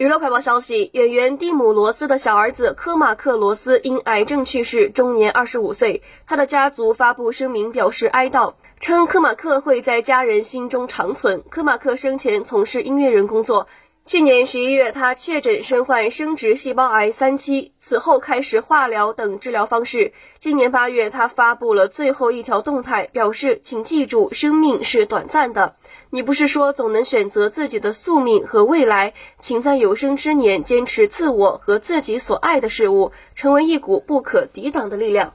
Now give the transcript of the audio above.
娱乐快报消息：演员蒂姆·罗斯的小儿子科马克·罗斯因癌症去世，终年二十五岁。他的家族发布声明表示哀悼，称科马克会在家人心中长存。科马克生前从事音乐人工作。去年十一月，他确诊身患生殖细胞癌三期，此后开始化疗等治疗方式。今年八月，他发布了最后一条动态，表示：“请记住，生命是短暂的。你不是说总能选择自己的宿命和未来，请在有生之年坚持自我和自己所爱的事物，成为一股不可抵挡的力量。”